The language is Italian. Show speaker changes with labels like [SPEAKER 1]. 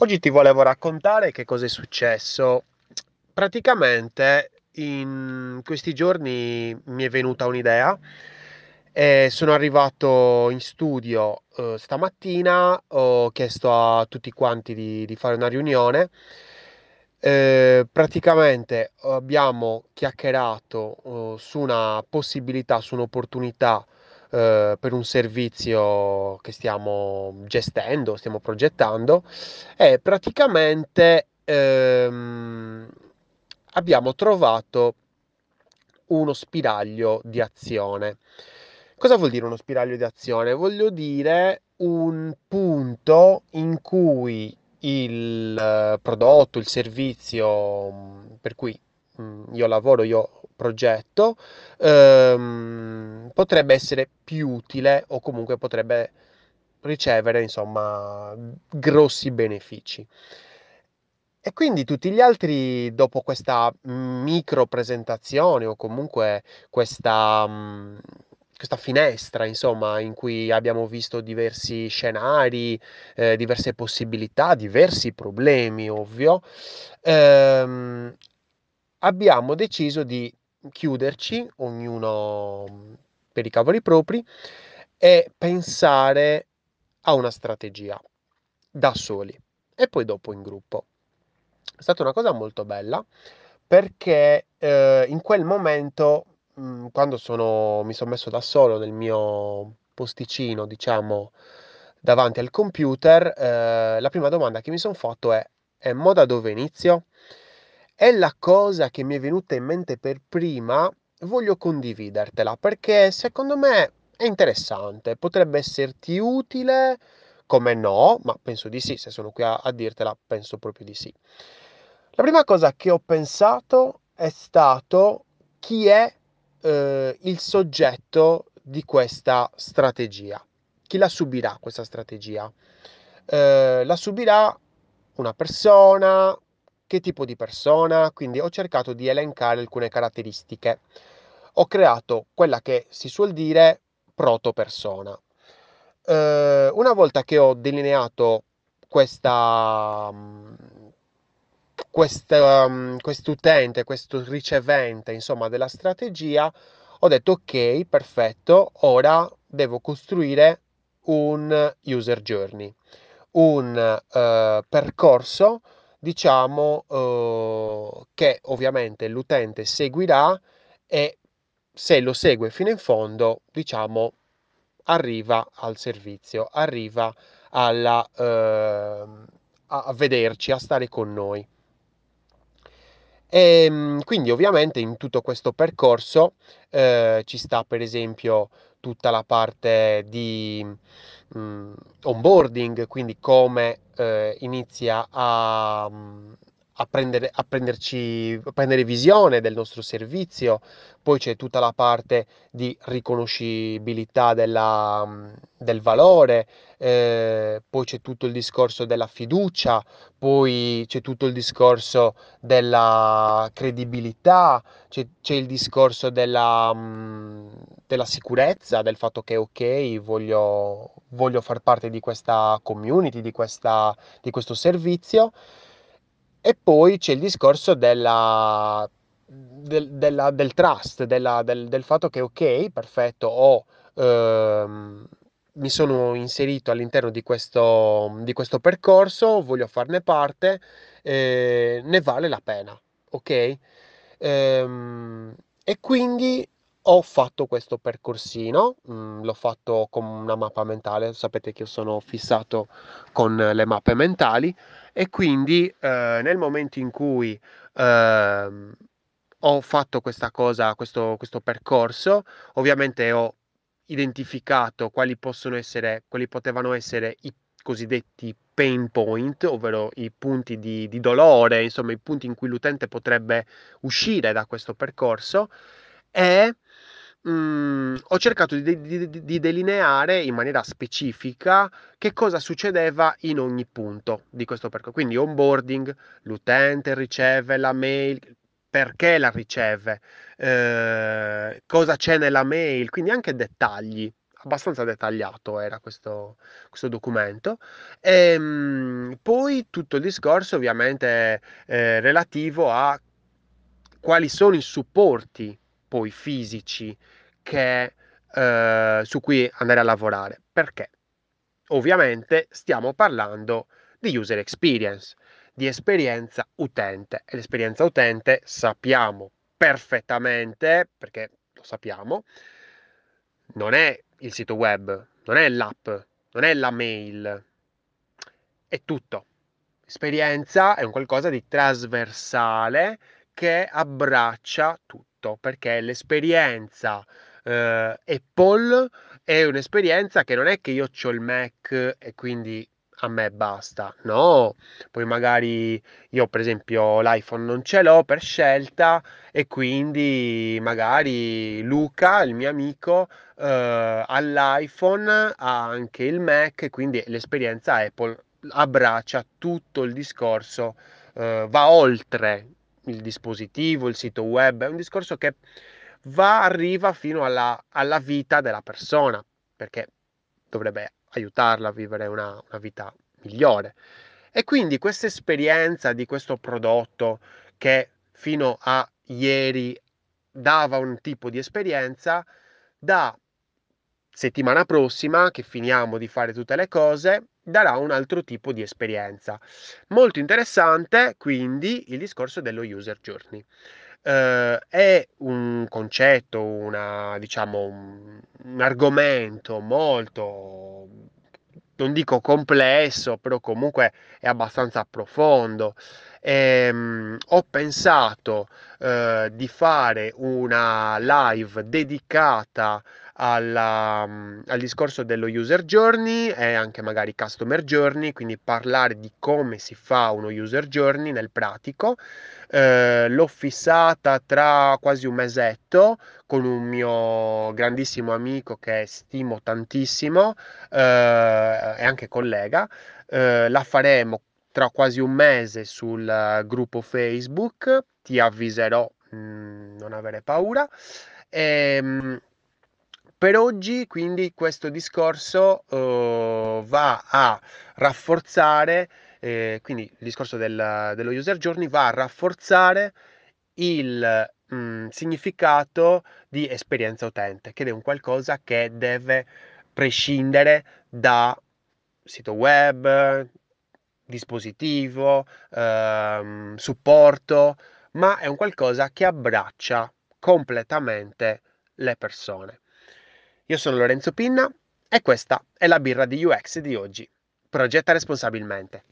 [SPEAKER 1] Oggi ti volevo raccontare che cosa è successo. Praticamente in questi giorni mi è venuta un'idea e sono arrivato in studio eh, stamattina, ho chiesto a tutti quanti di, di fare una riunione. Eh, praticamente abbiamo chiacchierato eh, su una possibilità, su un'opportunità eh, per un servizio che stiamo gestendo, stiamo progettando e praticamente ehm, abbiamo trovato uno spiraglio di azione. Cosa vuol dire uno spiraglio di azione? Voglio dire un punto in cui il eh, prodotto, il servizio mm, per cui mm, io lavoro, io progetto, ehm, potrebbe essere più utile o comunque potrebbe ricevere, insomma, grossi benefici. E quindi tutti gli altri, dopo questa micro presentazione o comunque questa, mh, questa finestra, insomma, in cui abbiamo visto diversi scenari, eh, diverse possibilità, diversi problemi, ovvio, ehm, abbiamo deciso di chiuderci, ognuno per i cavoli propri, e pensare a una strategia da soli e poi dopo in gruppo. È stata una cosa molto bella perché eh, in quel momento, mh, quando sono, mi sono messo da solo nel mio posticino, diciamo, davanti al computer, eh, la prima domanda che mi sono fatto è: e mo da dove inizio? È la cosa che mi è venuta in mente per prima, voglio condividertela perché secondo me è interessante, potrebbe esserti utile, come no, ma penso di sì, se sono qui a, a dirtela, penso proprio di sì. La prima cosa che ho pensato è stato chi è eh, il soggetto di questa strategia, chi la subirà questa strategia. Eh, la subirà una persona, che tipo di persona, quindi ho cercato di elencare alcune caratteristiche. Ho creato quella che si suol dire proto persona. Eh, una volta che ho delineato questa, questa, um, quest'utente, questo ricevente, insomma, della strategia, ho detto ok, perfetto, ora devo costruire un user journey, un uh, percorso, diciamo, uh, che ovviamente l'utente seguirà e se lo segue fino in fondo, diciamo, arriva al servizio, arriva alla, uh, a vederci, a stare con noi. E ehm, quindi ovviamente in tutto questo percorso eh, ci sta per esempio tutta la parte di mh, mm, onboarding, quindi come eh, inizia a, mm, a, prendere, a, prenderci, a prendere visione del nostro servizio, poi c'è tutta la parte di riconoscibilità della, mm, del valore, eh, poi c'è tutto il discorso della fiducia, poi c'è tutto il discorso della credibilità, c'è, c'è il discorso della, mh, della, sicurezza, del fatto che ok, voglio, voglio far parte di questa community, di, questa, di questo servizio. E poi c'è il discorso della, del, della, del trust, della, del, del, fatto che ok, perfetto, ho, ehm, mi sono inserito all'interno di questo, di questo percorso, voglio farne parte, eh, ne vale la pena, ok? Ehm, e quindi ho fatto questo percorsino, mh, mm, l'ho fatto con una mappa mentale, sapete che io sono fissato con le mappe mentali e quindi eh, nel momento in cui eh, ho fatto questa cosa, questo, questo percorso, ovviamente ho identificato quali possono essere, quali potevano essere i cosiddetti pain point, ovvero i punti di, di dolore, insomma i punti in cui l'utente potrebbe uscire da questo percorso e Mm, ho cercato di, di, di, delineare in maniera specifica che cosa succedeva in ogni punto di questo percorso. Quindi onboarding, l'utente riceve la mail, perché la riceve, eh, cosa c'è nella mail, quindi anche dettagli abbastanza dettagliato era questo, questo documento. E, ehm, poi tutto il discorso ovviamente eh, relativo a quali sono i supporti poi fisici che, eh, su cui andare a lavorare. Perché? Ovviamente stiamo parlando di user experience, di esperienza utente e l'esperienza utente sappiamo perfettamente, perché lo sappiamo, non è il sito web, non è l'app, non è la mail, è tutto. Esperienza è un qualcosa di trasversale che abbraccia tutto, perché l'esperienza eh, Apple è un'esperienza che non è che io ho il Mac e quindi a me basta. No, poi magari io per esempio l'iPhone non ce l'ho per scelta e quindi magari Luca, il mio amico, eh, all'iPhone ha anche il Mac e quindi l'esperienza Apple abbraccia tutto il discorso, eh, va oltre il dispositivo, il sito web, è un discorso che va, arriva fino alla, alla vita della persona, perché dovrebbe aiutarla a vivere una, una vita migliore. E quindi questa esperienza di questo prodotto che fino a ieri dava un tipo di esperienza, da settimana prossima, che finiamo di fare tutte le cose, darà un altro tipo di esperienza. Molto interessante quindi il discorso dello user journey. Uh, è un concetto, una, diciamo, un, un argomento molto non dico complesso, però comunque è abbastanza profondo. E, ehm, ho pensato eh, di fare una live dedicata alla, mm, al discorso dello user journey e anche magari customer journey, quindi parlare di come si fa uno user journey nel pratico. Eh, l'ho fissata tra quasi un mesetto con un mio grandissimo amico che stimo tantissimo eh, e anche collega. Eh, la faremo tra quasi un mese sul gruppo Facebook, ti avviserò, mh, mm, non avere paura. E, ehm, per oggi, quindi, questo discorso uh, va a rafforzare, eh, quindi il discorso del, dello user journey va a rafforzare il mh, mm, significato di esperienza utente, che è un qualcosa che deve prescindere da sito web, dispositivo, ehm, supporto, ma è un qualcosa che abbraccia completamente le persone. Io sono Lorenzo Pinna e questa è la birra di UX di oggi. Progetta responsabilmente.